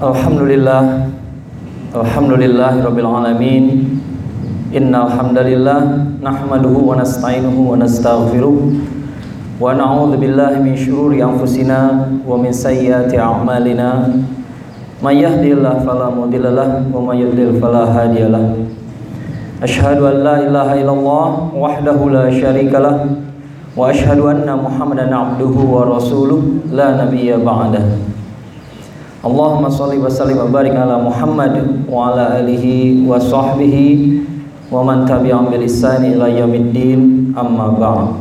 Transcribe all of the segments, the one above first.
Alhamdulillah. Alhamdulillah Rabbil Alamin. Innal hamdalillah nahmaduhu wa nasta'inuhu wa nastaghfiruh. Wa na'udzu billahi min shururi anfusina wa min sayyiati a'malina. May yahdihillahu fala mudhillalah wa may yudlil fala hadiyalah Ashhadu an la ilaha illallah wahdahu la syarikalah wa ashhadu anna Muhammadan abduhu wa rasuluh. La nabiyya ba'dah Allahumma salli wa sallim wa barik ala Muhammad wa ala alihi wa sahbihi wa man tabi'ahum bil ihsani ila yaumiddin amma ba'd.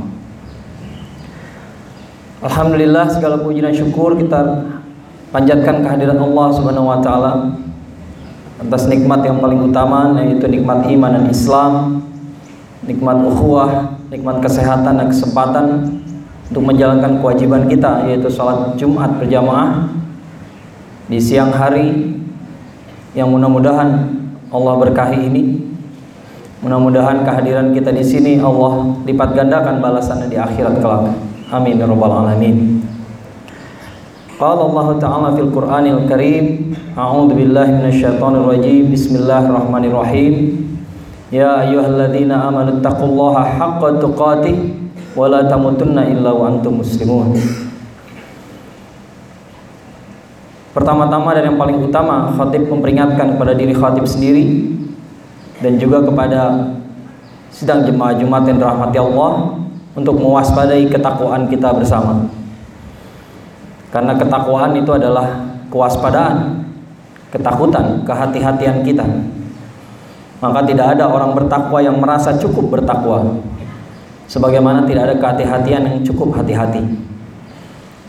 Alhamdulillah segala puji dan syukur kita panjatkan kehadiran Allah Subhanahu wa taala atas nikmat yang paling utama yaitu nikmat iman dan Islam, nikmat ukhuwah, nikmat kesehatan dan kesempatan untuk menjalankan kewajiban kita yaitu salat Jumat berjamaah di siang hari yang mudah-mudahan Allah berkahi ini Mudah-mudahan kehadiran kita di sini Allah lipat gandakan balasannya di akhirat kelak. Amin ya rabbal alamin. Qala Allah Ta'ala fil Qur'anil Karim, A'udzu billahi minasyaitonir rajim. Bismillahirrahmanirrahim. Ya ayyuhalladzina amanu taqullaha haqqa tuqatih wa la tamutunna illa wa antum muslimun. Pertama-tama dan yang paling utama, khatib memperingatkan kepada diri khatib sendiri dan juga kepada sedang jemaah Jumat yang dirahmati Allah untuk mewaspadai ketakwaan kita bersama. Karena ketakwaan itu adalah kewaspadaan, ketakutan, kehati-hatian kita. Maka tidak ada orang bertakwa yang merasa cukup bertakwa. Sebagaimana tidak ada kehati-hatian yang cukup hati-hati.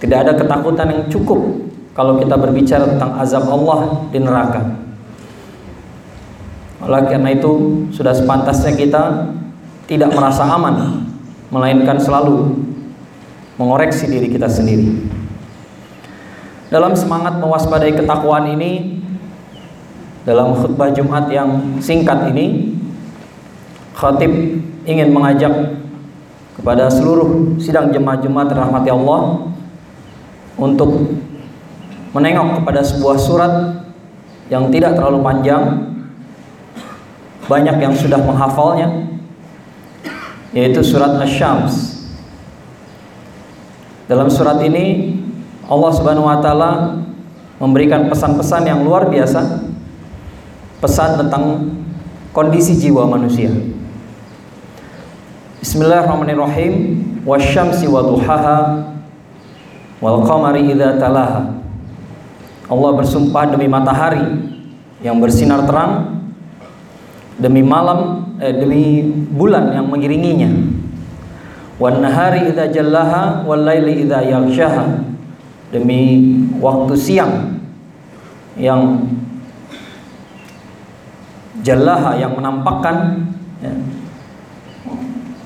Tidak ada ketakutan yang cukup kalau kita berbicara tentang azab Allah di neraka. Oleh karena itu sudah sepantasnya kita tidak merasa aman melainkan selalu mengoreksi diri kita sendiri. Dalam semangat mewaspadai ketakwaan ini dalam khutbah Jumat yang singkat ini khatib ingin mengajak kepada seluruh sidang jemaah Jumat rahmati Allah untuk menengok kepada sebuah surat yang tidak terlalu panjang banyak yang sudah menghafalnya yaitu surat Asy-Syams. Dalam surat ini Allah Subhanahu wa taala memberikan pesan-pesan yang luar biasa. Pesan tentang kondisi jiwa manusia. Bismillahirrahmanirrahim. Wasyamsi wa duhaha wal qamari idza talaha. Allah bersumpah demi matahari yang bersinar terang demi malam eh, demi bulan yang mengiringinya. Wan nahari idza jallaha demi waktu siang yang jallaha yang menampakkan ya,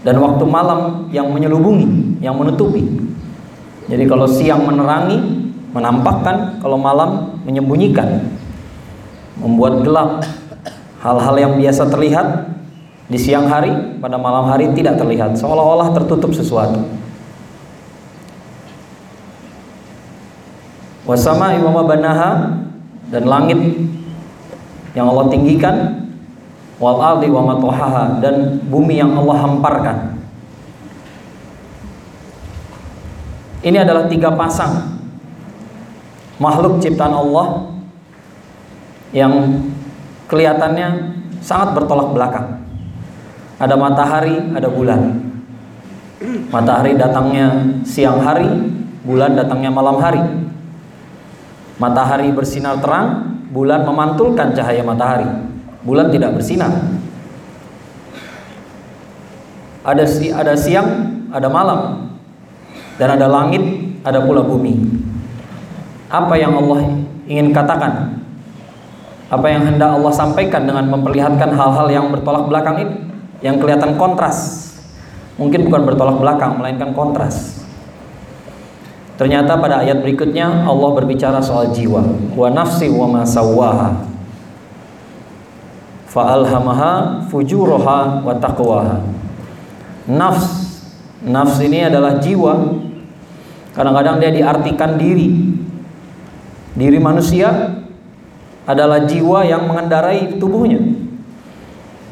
dan waktu malam yang menyelubungi yang menutupi. Jadi kalau siang menerangi menampakkan kalau malam menyembunyikan membuat gelap. Hal-hal yang biasa terlihat di siang hari pada malam hari tidak terlihat seolah-olah tertutup sesuatu. Wasama imama banaha dan langit yang Allah tinggikan wal ardi wa matohaha dan bumi yang Allah hamparkan. Ini adalah tiga pasang makhluk ciptaan Allah yang kelihatannya sangat bertolak belakang. Ada matahari, ada bulan. Matahari datangnya siang hari, bulan datangnya malam hari. Matahari bersinar terang, bulan memantulkan cahaya matahari. Bulan tidak bersinar. Ada si ada siang, ada malam. Dan ada langit, ada pula bumi. Apa yang Allah ingin katakan? Apa yang hendak Allah sampaikan dengan memperlihatkan hal-hal yang bertolak belakang ini? Yang kelihatan kontras. Mungkin bukan bertolak belakang melainkan kontras. Ternyata pada ayat berikutnya Allah berbicara soal jiwa. Wa nafsi wa ma sawwaha. Fa alhamaha fujuraha wa taqwaha. Nafs. Nafs ini adalah jiwa. Kadang-kadang dia diartikan diri diri manusia adalah jiwa yang mengendarai tubuhnya.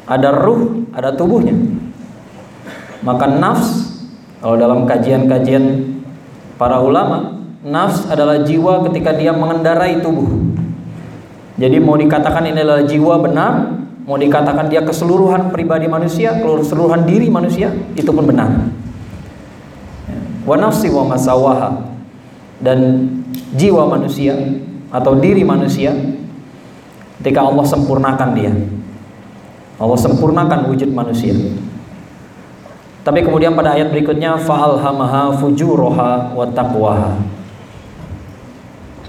Ada ruh, ada tubuhnya. Maka nafs kalau dalam kajian-kajian para ulama, nafs adalah jiwa ketika dia mengendarai tubuh. Jadi mau dikatakan ini adalah jiwa benar, mau dikatakan dia keseluruhan pribadi manusia, keseluruhan diri manusia, itu pun benar. Wa nafsi wa masawaha dan jiwa manusia atau diri manusia ketika Allah sempurnakan dia. Allah sempurnakan wujud manusia. Tapi kemudian pada ayat berikutnya fa'alhamaha fujuroha wa taqwaha.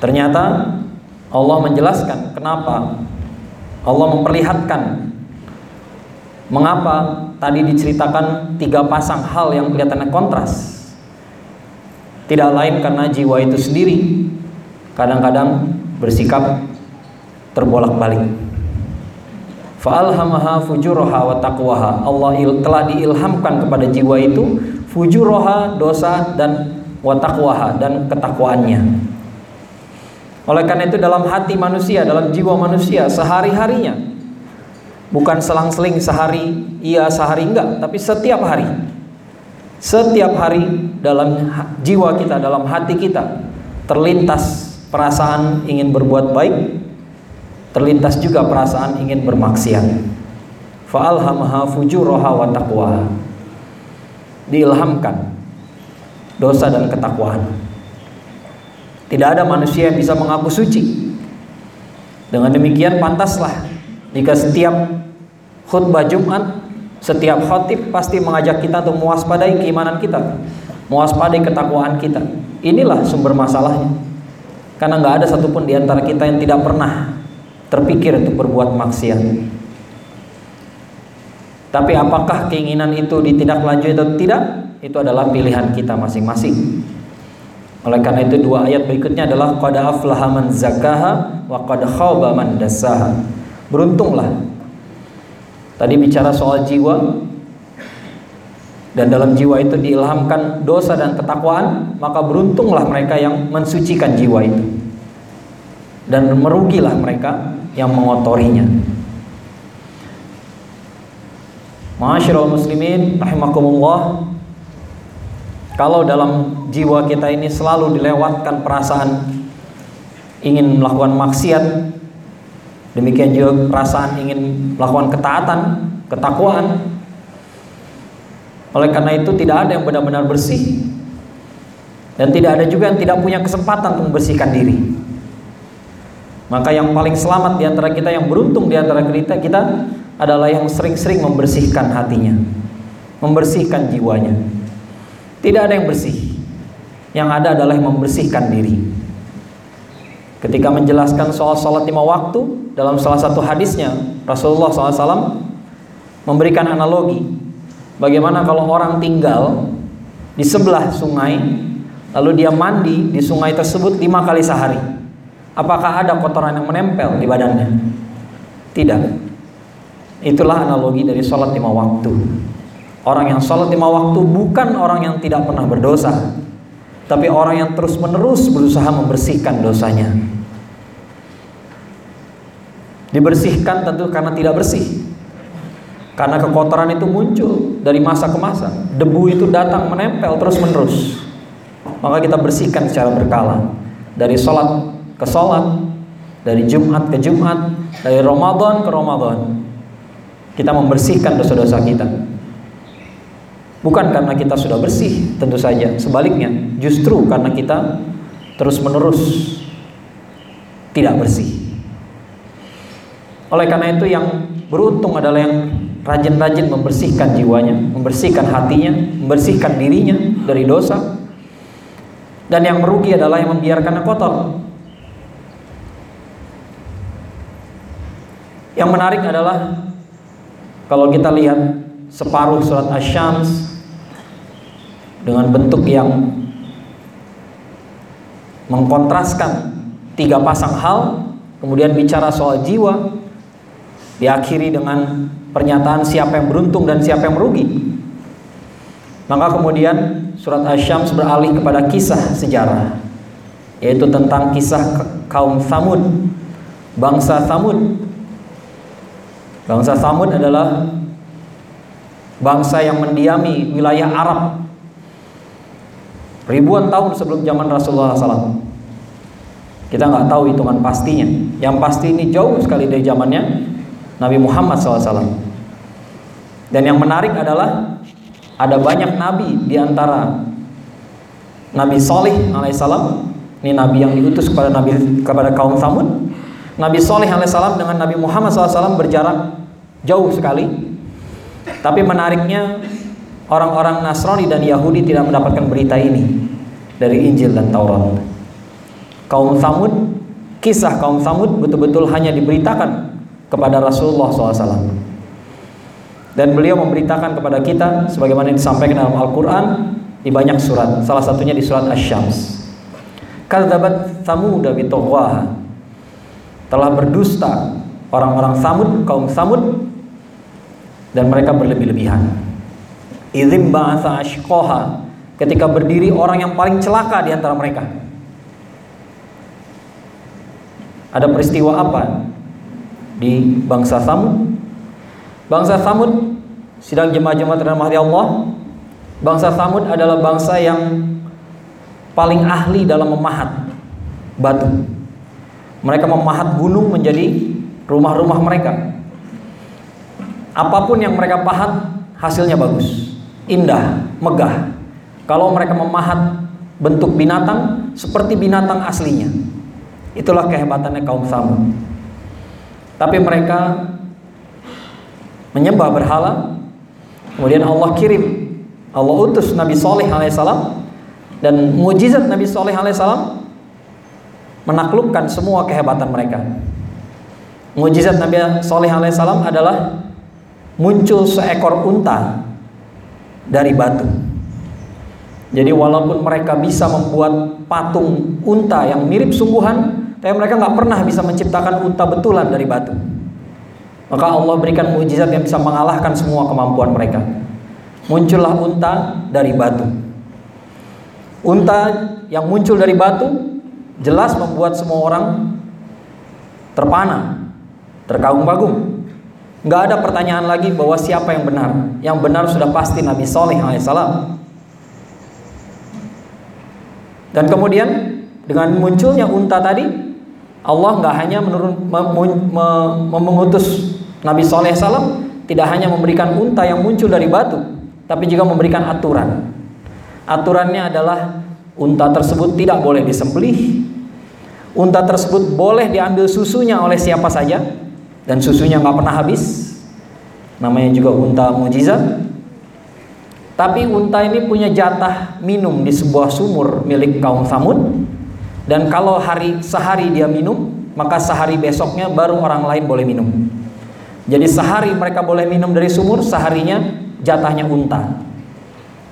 Ternyata Allah menjelaskan kenapa Allah memperlihatkan mengapa tadi diceritakan tiga pasang hal yang kelihatannya kontras. Tidak lain karena jiwa itu sendiri kadang-kadang bersikap terbolak-balik. Fa'alhamaha fujuraha wa taqwaha. Allah telah diilhamkan kepada jiwa itu fujuraha dosa dan wa taqwaha dan ketakwaannya. Oleh karena itu dalam hati manusia, dalam jiwa manusia sehari-harinya bukan selang-seling sehari iya sehari enggak, tapi setiap hari. Setiap hari dalam jiwa kita, dalam hati kita terlintas perasaan ingin berbuat baik, terlintas juga perasaan ingin bermaksiat. Fa'alhamaha fujuraha wa taqwa. Diilhamkan dosa dan ketakwaan. Tidak ada manusia yang bisa mengaku suci. Dengan demikian pantaslah jika setiap khutbah Jumat, setiap khotib pasti mengajak kita untuk mewaspadai keimanan kita, mewaspadai ketakwaan kita. Inilah sumber masalahnya. Karena nggak ada satupun di antara kita yang tidak pernah terpikir untuk berbuat maksiat. Tapi apakah keinginan itu ditindaklanjuti atau tidak? Itu adalah pilihan kita masing-masing. Oleh karena itu dua ayat berikutnya adalah qad aflaha man zakaha wa qad khaba man dassaha. Beruntunglah. Tadi bicara soal jiwa dan dalam jiwa itu diilhamkan dosa dan ketakwaan, maka beruntunglah mereka yang mensucikan jiwa itu. Dan merugilah mereka yang mengotorinya. Ma'asyiral muslimin rahimakumullah. Kalau dalam jiwa kita ini selalu dilewatkan perasaan ingin melakukan maksiat, demikian juga perasaan ingin melakukan ketaatan, ketakwaan. Oleh karena itu tidak ada yang benar-benar bersih dan tidak ada juga yang tidak punya kesempatan untuk membersihkan diri. Maka yang paling selamat di antara kita, yang beruntung di antara kita, kita adalah yang sering-sering membersihkan hatinya, membersihkan jiwanya. Tidak ada yang bersih. Yang ada adalah yang membersihkan diri. Ketika menjelaskan soal sholat lima waktu, dalam salah satu hadisnya, Rasulullah SAW memberikan analogi. Bagaimana kalau orang tinggal di sebelah sungai, lalu dia mandi di sungai tersebut lima kali sehari. Apakah ada kotoran yang menempel di badannya? Tidak. Itulah analogi dari sholat lima waktu. Orang yang sholat lima waktu bukan orang yang tidak pernah berdosa, tapi orang yang terus menerus berusaha membersihkan dosanya. Dibersihkan tentu karena tidak bersih. Karena kekotoran itu muncul dari masa ke masa. Debu itu datang menempel terus menerus. Maka kita bersihkan secara berkala. Dari sholat ke sholat, dari Jumat ke Jumat, dari Ramadan ke Ramadan. Kita membersihkan dosa-dosa kita. Bukan karena kita sudah bersih, tentu saja. Sebaliknya, justru karena kita terus-menerus tidak bersih. Oleh karena itu yang beruntung adalah yang rajin-rajin membersihkan jiwanya, membersihkan hatinya, membersihkan dirinya dari dosa. Dan yang merugi adalah yang membiarkannya kotor. Yang menarik adalah kalau kita lihat separuh surat Asy-Syams dengan bentuk yang mengkontraskan tiga pasang hal, kemudian bicara soal jiwa, diakhiri dengan pernyataan siapa yang beruntung dan siapa yang merugi. Maka kemudian surat Asy-Syams beralih kepada kisah sejarah, yaitu tentang kisah kaum Samud bangsa Samud. Bangsa Samud adalah bangsa yang mendiami wilayah Arab ribuan tahun sebelum zaman Rasulullah SAW. Kita nggak tahu hitungan pastinya. Yang pasti ini jauh sekali dari zamannya Nabi Muhammad SAW. Dan yang menarik adalah ada banyak nabi di antara Nabi Soleh alaihissalam. Ini nabi yang diutus kepada nabi kepada kaum Samud Nabi Soleh alaihissalam dengan Nabi Muhammad SAW berjarak jauh sekali. Tapi menariknya orang-orang Nasrani dan Yahudi tidak mendapatkan berita ini dari Injil dan Taurat. Kaum Samud, kisah kaum Samud betul-betul hanya diberitakan kepada Rasulullah SAW. Dan beliau memberitakan kepada kita sebagaimana disampaikan dalam Al-Quran di banyak surat. Salah satunya di surat Asy-Syams. Kadzabat Samud bi telah berdusta orang-orang Samud, kaum Samud dan mereka berlebih-lebihan. Idzim ba'atha ashqaha ketika berdiri orang yang paling celaka di antara mereka. Ada peristiwa apa di bangsa Samud? Bangsa Samud sidang jemaah-jemaah terhormati Allah. Bangsa Samud adalah bangsa yang paling ahli dalam memahat batu. Mereka memahat gunung menjadi rumah-rumah mereka. Apa pun yang mereka pahat, hasilnya bagus, indah, megah. Kalau mereka memahat bentuk binatang seperti binatang aslinya, itulah kehebatannya kaum Samud. Tapi mereka menyembah berhala, kemudian Allah kirim, Allah utus Nabi Soleh alaihissalam dan mujizat Nabi Soleh alaihissalam menaklukkan semua kehebatan mereka. Mujizat Nabi Soleh alaihissalam adalah muncul seekor unta dari batu. Jadi walaupun mereka bisa membuat patung unta yang mirip sungguhan, tapi mereka nggak pernah bisa menciptakan unta betulan dari batu. Maka Allah berikan mujizat yang bisa mengalahkan semua kemampuan mereka. Muncullah unta dari batu. Unta yang muncul dari batu jelas membuat semua orang terpana, terkagum-kagum. Nggak ada pertanyaan lagi bahwa siapa yang benar. Yang benar sudah pasti Nabi Soleh alaihissalam. Dan kemudian dengan munculnya unta tadi, Allah nggak hanya menurun mengutus Nabi Soleh salam, tidak hanya memberikan unta yang muncul dari batu, tapi juga memberikan aturan. Aturannya adalah unta tersebut tidak boleh disembelih, Unta tersebut boleh diambil susunya oleh siapa saja dan susunya nggak pernah habis. Namanya juga unta mujizat. Tapi unta ini punya jatah minum di sebuah sumur milik kaum Samud. Dan kalau hari sehari dia minum, maka sehari besoknya baru orang lain boleh minum. Jadi sehari mereka boleh minum dari sumur, seharinya jatahnya unta.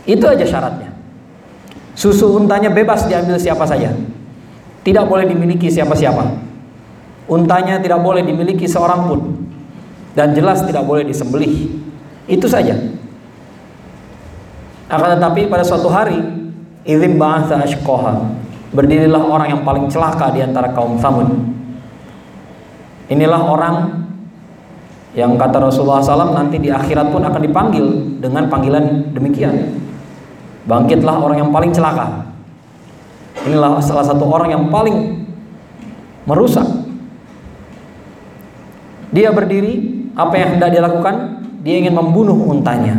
Itu aja syaratnya. Susu untanya bebas diambil siapa saja. Tidak boleh dimiliki siapa-siapa. Untanya tidak boleh dimiliki seorang pun. Dan jelas tidak boleh disembelih. Itu saja. Akan tetapi pada suatu hari, ilim bahasa ashkoha. Berdirilah orang yang paling celaka di antara kaum Samud. Inilah orang yang kata Rasulullah SAW nanti di akhirat pun akan dipanggil dengan panggilan demikian. Bangkitlah orang yang paling celaka. Inilah salah satu orang yang paling merusak. Dia berdiri, apa yang hendak dia lakukan? Dia ingin membunuh untanya.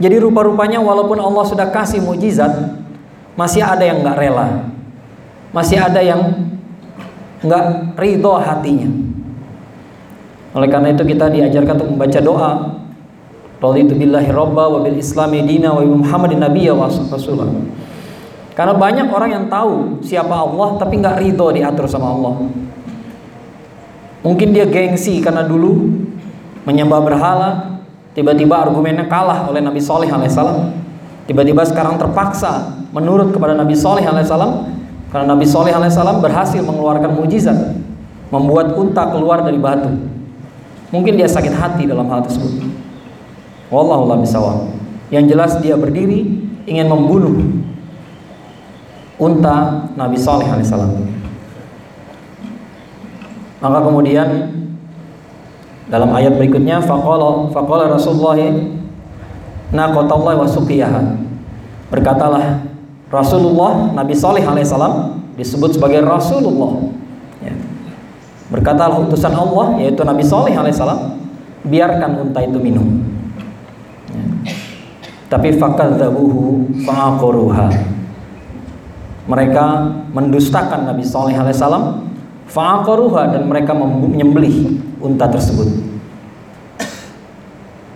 Jadi rupa-rupanya walaupun Allah sudah kasih mujizat, masih ada yang nggak rela, masih ada yang nggak ridho hatinya. Oleh karena itu kita diajarkan untuk membaca doa. Raditu billahi robba wa bil islami dina wa Muhammadin nabiyya wa rasulah. Karena banyak orang yang tahu siapa Allah tapi nggak ridho diatur sama Allah. Mungkin dia gengsi karena dulu menyembah berhala, tiba-tiba argumennya kalah oleh Nabi Soleh alaihissalam. Tiba-tiba sekarang terpaksa menurut kepada Nabi Soleh alaihissalam karena Nabi Soleh alaihissalam berhasil mengeluarkan mujizat, membuat unta keluar dari batu. Mungkin dia sakit hati dalam hal tersebut. Wallahu Yang jelas dia berdiri ingin membunuh unta Nabi Saleh alaihissalam. Maka kemudian dalam ayat berikutnya faqala faqala Rasulullah naqatallahi wa suqiyaha. Berkatalah Rasulullah Nabi Saleh alaihissalam disebut sebagai Rasulullah. Ya. Berkatalah utusan Allah yaitu Nabi Saleh alaihissalam biarkan unta itu minum. Ya. Tapi fakadzabuhu fa'aqaruha. Mereka mendustakan Nabi Saleh alaihissalam fa'aqaruha dan mereka menyembelih unta tersebut.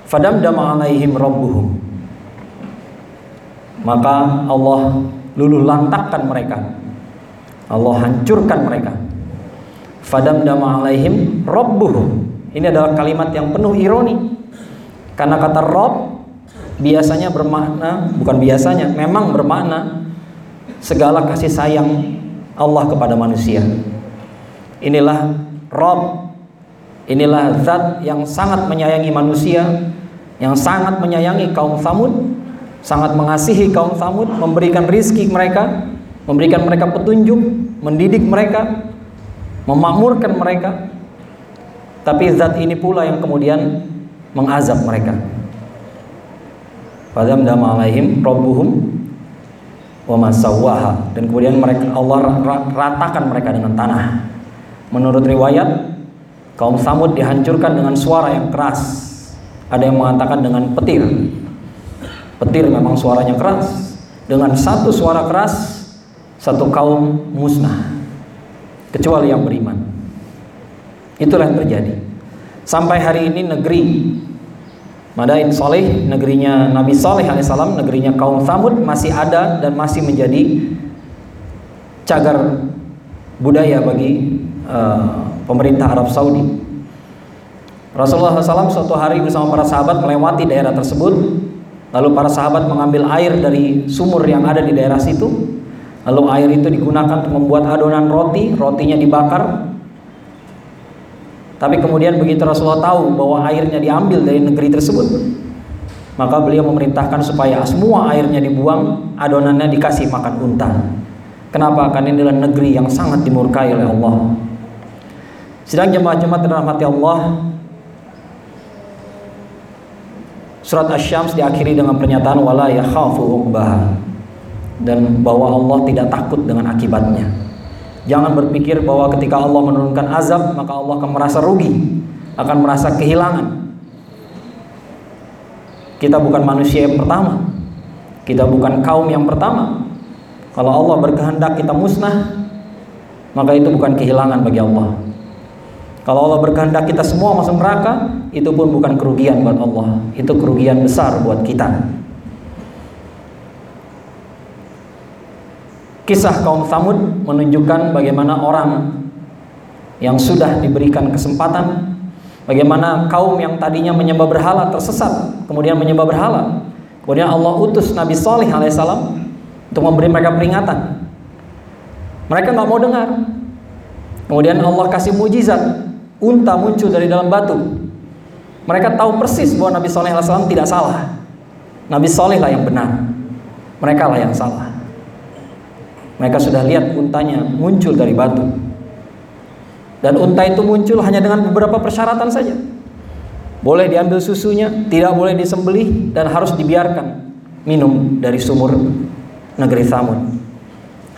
Fadamdama alaihim rabbuhum. Maka Allah luluh lantakkan mereka. Allah hancurkan mereka. Fadamdama alaihim rabbuhum. Ini adalah kalimat yang penuh ironi. Karena kata Rob biasanya bermakna, bukan biasanya, memang bermakna segala kasih sayang Allah kepada manusia. Inilah Rob, inilah zat yang sangat menyayangi manusia, yang sangat menyayangi kaum Samud, sangat mengasihi kaum Samud, memberikan rizki mereka, memberikan mereka petunjuk, mendidik mereka, memakmurkan mereka. Tapi zat ini pula yang kemudian mengazab mereka. Fadam dama alaihim rabbuhum wa dan kemudian mereka Allah ratakan mereka dengan tanah. Menurut riwayat kaum Samud dihancurkan dengan suara yang keras. Ada yang mengatakan dengan petir. Petir memang suaranya keras. Dengan satu suara keras satu kaum musnah kecuali yang beriman. Itulah yang terjadi. Sampai hari ini negeri Madain Soleh, negerinya Nabi Soleh alaihissalam, negerinya kaum Thamud masih ada dan masih menjadi cagar budaya bagi uh, pemerintah Arab Saudi. Rasulullah SAW suatu hari bersama para sahabat melewati daerah tersebut, lalu para sahabat mengambil air dari sumur yang ada di daerah situ, lalu air itu digunakan untuk membuat adonan roti, rotinya dibakar, tapi kemudian begitu Rasulullah tahu bahwa airnya diambil dari negeri tersebut, maka beliau memerintahkan supaya semua airnya dibuang, adonannya dikasih makan unta. Kenapa? Karena ini adalah negeri yang sangat dimurkai oleh Allah. Sedang jemaah-jemaah dirahmati Allah, Surat Asy-Syams diakhiri dengan pernyataan wala yakhafu dan bahwa Allah tidak takut dengan akibatnya. Jangan berpikir bahwa ketika Allah menurunkan azab maka Allah akan merasa rugi, akan merasa kehilangan. Kita bukan manusia yang pertama. Kita bukan kaum yang pertama. Kalau Allah berkehendak kita musnah, maka itu bukan kehilangan bagi Allah. Kalau Allah berkehendak kita semua masuk neraka, itu pun bukan kerugian buat Allah. Itu kerugian besar buat kita. Kisah kaum Samud menunjukkan bagaimana orang yang sudah diberikan kesempatan bagaimana kaum yang tadinya menyembah berhala tersesat kemudian menyembah berhala kemudian Allah utus Nabi Saleh alaihissalam untuk memberi mereka peringatan mereka nggak mau dengar kemudian Allah kasih mujizat unta muncul dari dalam batu mereka tahu persis bahwa Nabi Saleh alaihissalam tidak salah Nabi Saleh lah yang benar mereka lah yang salah mereka sudah lihat untanya muncul dari batu. Dan unta itu muncul hanya dengan beberapa persyaratan saja. Boleh diambil susunya, tidak boleh disembelih dan harus dibiarkan minum dari sumur negeri Samud.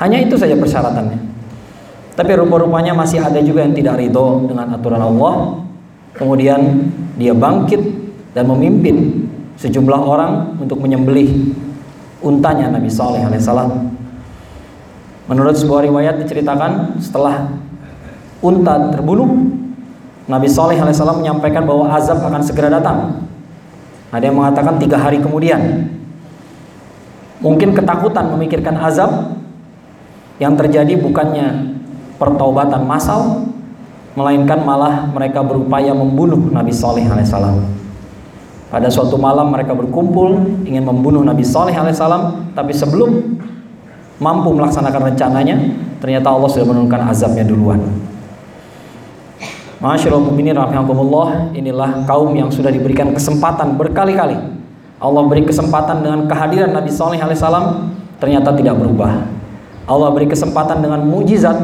Hanya itu saja persyaratannya. Tapi rupa-rupanya masih ada juga yang tidak ridho dengan aturan Allah. Kemudian dia bangkit dan memimpin sejumlah orang untuk menyembelih untanya Nabi Saleh alaihissalam. Menurut sebuah riwayat diceritakan setelah unta terbunuh, Nabi Saleh alaihissalam menyampaikan bahwa azab akan segera datang. Ada yang mengatakan tiga hari kemudian. Mungkin ketakutan memikirkan azab yang terjadi bukannya pertaubatan massal, melainkan malah mereka berupaya membunuh Nabi Saleh alaihissalam. Pada suatu malam mereka berkumpul ingin membunuh Nabi Saleh alaihissalam, tapi sebelum mampu melaksanakan rencananya, ternyata Allah sudah menurunkan azabnya duluan. Masyaallah mukminin rahimakumullah, inilah kaum yang sudah diberikan kesempatan berkali-kali. Allah beri kesempatan dengan kehadiran Nabi Saleh alaihissalam, ternyata tidak berubah. Allah beri kesempatan dengan mujizat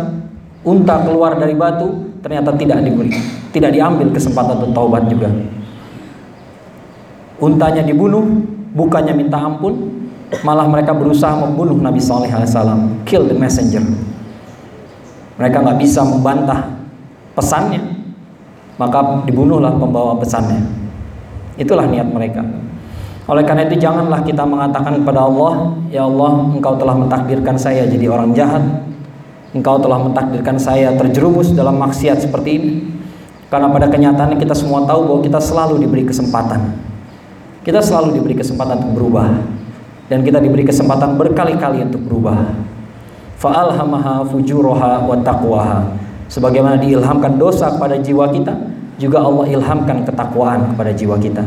unta keluar dari batu, ternyata tidak diberi, tidak diambil kesempatan untuk taubat juga. Untanya dibunuh, bukannya minta ampun, malah mereka berusaha membunuh Nabi Saleh Alaihissalam, kill the messenger. Mereka nggak bisa membantah pesannya, maka dibunuhlah pembawa pesannya. Itulah niat mereka. Oleh karena itu janganlah kita mengatakan kepada Allah, ya Allah, Engkau telah mentakdirkan saya jadi orang jahat. Engkau telah mentakdirkan saya terjerumus dalam maksiat seperti ini. Karena pada kenyataannya kita semua tahu bahwa kita selalu diberi kesempatan. Kita selalu diberi kesempatan untuk berubah dan kita diberi kesempatan berkali-kali untuk berubah. Fa'alhamaha fujuroha wa taqwaha. Sebagaimana diilhamkan dosa kepada jiwa kita, juga Allah ilhamkan ketakwaan kepada jiwa kita.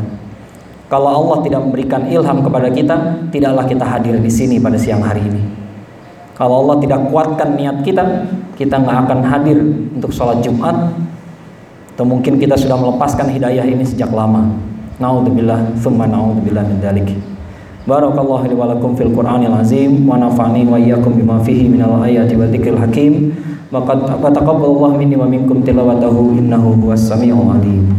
Kalau Allah tidak memberikan ilham kepada kita, tidaklah kita hadir di sini pada siang hari ini. Kalau Allah tidak kuatkan niat kita, kita nggak akan hadir untuk sholat Jumat. Atau mungkin kita sudah melepaskan hidayah ini sejak lama. Naudzubillah, thumma naudzubillah min dalik. Barakallahu li wa lakum fil Qur'anil azim wa nafa'ani wa iyyakum bima fihi minal ayati wa dzikril hakim. Qad taqabbalallahu minni wa minkum tilawatahu innahu huwas samiul alim.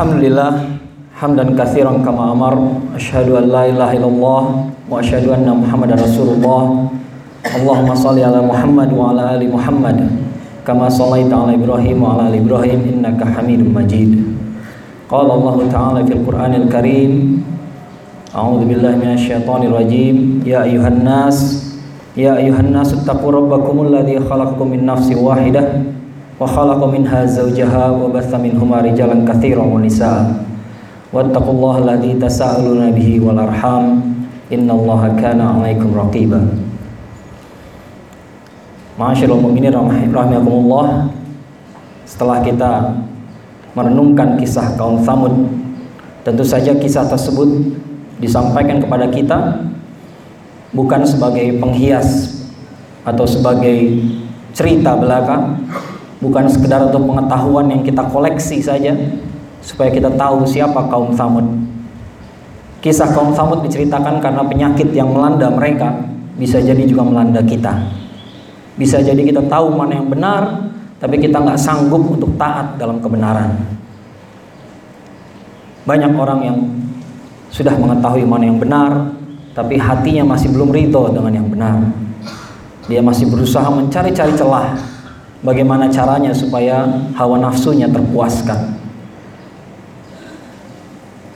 Alhamdulillah hamdan katsiran kama amar. Asyhadu an la ilaha illallah wa asyhadu anna muhammadar rasulullah. Allahumma shalli ala Muhammad wa ala ali Muhammad. Kama shallaita ala Ibrahim wa ala ali Ibrahim innaka Hamidum Majid. Qala Allah Ta'ala fil Qur'anil Karim A'udzu billahi minasyaitonir rajim. Ya ayuhan nas ya ayuhan nas ittaqu rabbakumul ladzi khalaqakum min nafsin wahidah وخلق منها زوجها وبث منهما رجالا كثيرا ونساء واتقوا الله الذي تساءلون به والأرحام إن الله كان عليكم رقيبا Masyaallah mu'minin rahimakumullah Setelah kita merenungkan kisah kaum Thamud Tentu saja kisah tersebut disampaikan kepada kita Bukan sebagai penghias atau sebagai cerita belaka bukan sekedar untuk pengetahuan yang kita koleksi saja supaya kita tahu siapa kaum Thamud. Kisah kaum Thamud diceritakan karena penyakit yang melanda mereka bisa jadi juga melanda kita. Bisa jadi kita tahu mana yang benar, tapi kita nggak sanggup untuk taat dalam kebenaran. Banyak orang yang sudah mengetahui mana yang benar, tapi hatinya masih belum ridho dengan yang benar. Dia masih berusaha mencari-cari celah Bagaimana caranya supaya hawa nafsunya terpuaskan?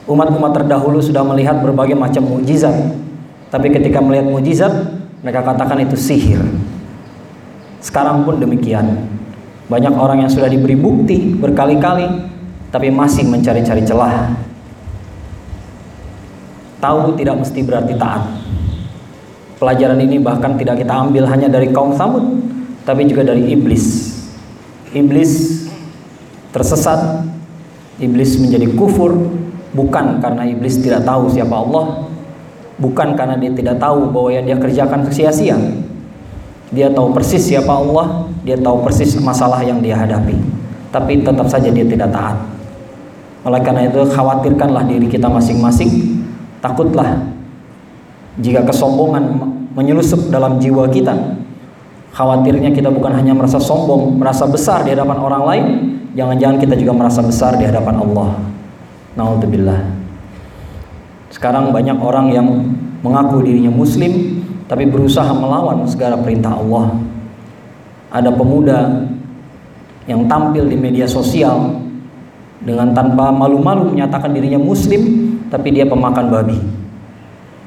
Umat-umat terdahulu sudah melihat berbagai macam mujizat, tapi ketika melihat mujizat, mereka katakan itu sihir. Sekarang pun demikian. Banyak orang yang sudah diberi bukti berkali-kali, tapi masih mencari-cari celah. Tahu tidak mesti berarti taat. Pelajaran ini bahkan tidak kita ambil hanya dari kaum Samud, tapi juga dari iblis. Iblis tersesat, iblis menjadi kufur bukan karena iblis tidak tahu siapa Allah, bukan karena dia tidak tahu bahwa yang dia kerjakan sia-sia. Dia tahu persis siapa Allah, dia tahu persis masalah yang dia hadapi. Tapi tetap saja dia tidak taat. Oleh karena itu khawatirkanlah diri kita masing-masing, takutlah jika kesombongan menyelusup dalam jiwa kita, Khawatirnya kita bukan hanya merasa sombong, merasa besar di hadapan orang lain, jangan-jangan kita juga merasa besar di hadapan Allah. Nauzubillah. Sekarang banyak orang yang mengaku dirinya muslim tapi berusaha melawan segala perintah Allah. Ada pemuda yang tampil di media sosial dengan tanpa malu-malu menyatakan dirinya muslim tapi dia pemakan babi.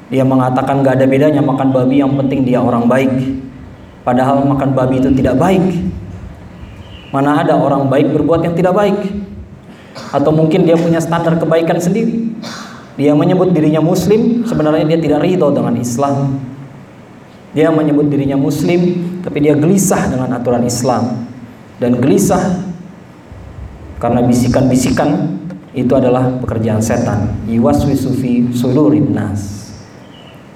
Dia mengatakan gak ada bedanya makan babi yang penting dia orang baik. Padahal makan babi itu tidak baik. Mana ada orang baik berbuat yang tidak baik? Atau mungkin dia punya standar kebaikan sendiri. Dia menyebut dirinya muslim, sebenarnya dia tidak ridho dengan Islam. Dia menyebut dirinya muslim, tapi dia gelisah dengan aturan Islam. Dan gelisah karena bisikan-bisikan itu adalah pekerjaan setan. Yuwaswisu fi sulurin nas.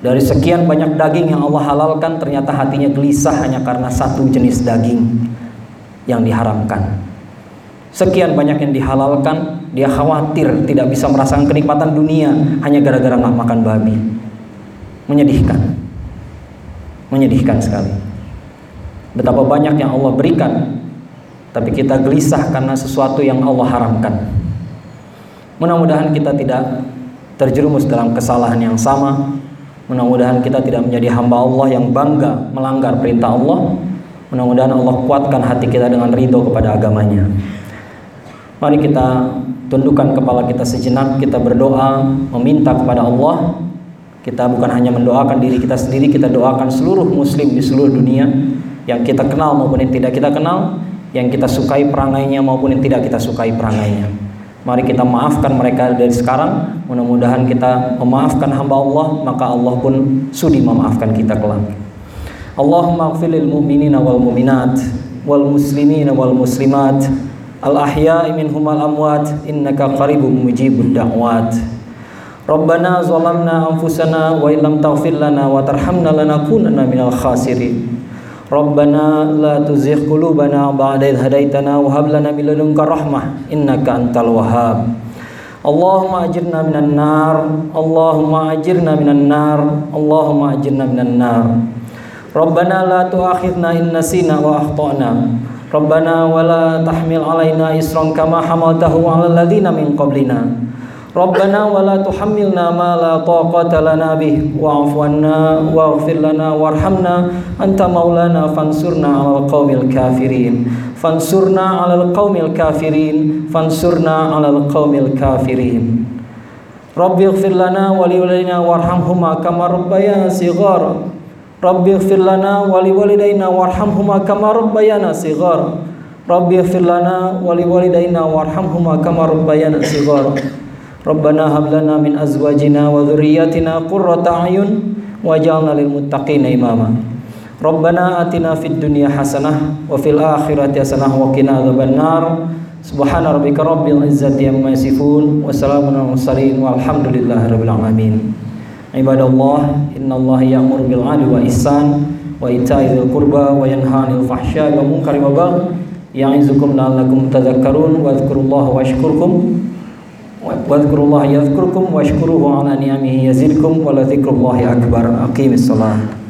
Dari sekian banyak daging yang Allah halalkan ternyata hatinya gelisah hanya karena satu jenis daging. yang diharamkan. Sekian banyak yang dihalalkan, dia khawatir tidak bisa merasakan kenikmatan dunia hanya gara-gara nggak makan babi. Menyedihkan. Menyedihkan sekali. Betapa banyak yang Allah berikan, tapi kita gelisah karena sesuatu yang Allah haramkan. Mudah-mudahan kita tidak terjerumus dalam kesalahan yang sama. Mudah-mudahan kita tidak menjadi hamba Allah yang bangga melanggar perintah Allah. Mudah-mudahan Allah kuatkan hati kita dengan ridho kepada agamanya. Mari kita tundukkan kepala kita sejenak, kita berdoa, meminta kepada Allah. Kita bukan hanya mendoakan diri kita sendiri, kita doakan seluruh muslim di seluruh dunia yang kita kenal maupun yang tidak kita kenal, yang kita sukai perangainya maupun yang tidak kita sukai perangainya. Mari kita maafkan mereka dari sekarang. Mudah-mudahan kita memaafkan hamba Allah, maka Allah pun sudi memaafkan kita kelak. Allahumma ighfir mu'minina wal mu'minat wal muslimina wal muslimat al-ahya'i minhum al-amwat innaka qaribun mujibud da'wat Rabbana zalamna anfusana wa illam taghfir lana wa tarhamna lanakunanna minal khasirin Rabbana la tuzigh qulubana ba'da idh hadaitana wa hab lana min ladunka rahmah innaka antal wahhab. Allahumma ajirna minan nar Allahumma ajirna minan nar Allahumma ajirna minan nar. Rabbana la tu'akhidna in nasina wa akhtana. Rabbana wa la tahmil alaina isran kama hamaltahu ala alladhina min qablina Rabbana wa la tuhammilna ma la taqata lana bih. Wa'fu anna waghfir lana warhamna. Anta maulana fansurna 'alal qaumil kafirin. Fansurna 'alal qaumil kafirin. Fansurna 'alal qaumil kafirin. Rabbi ighfir lana wa liwalidina warhamhuma kama rabbayana shighara Rabbi ighfir lana wa liwalidayna warhamhuma kama rabbayana shighara Rabbi ighfir lana wa liwalidayna Rabbana hab lana min azwajina wa dhurriyyatina qurrata a'yun waj'alna lil muttaqina imama. Rabbana atina fid dunya hasanah wa fil akhirati hasanah wa qina adzabannar. Subhana rabbika rabbil izzati amma yasifun wa salamun alal mursalin walhamdulillahi rabbil alamin. Ibadallah, innallaha ya'muru bil 'adli wa ihsan wa ita'i dzil qurba wa yanha 'anil fahsya'i wa munkari wa baghi. Ya'izukum la'allakum tadhakkarun wa washkurkum واذكروا الله يذكركم واشكروه على نعمه يزدكم ولذكر الله أكبر. أقيم الصلاة.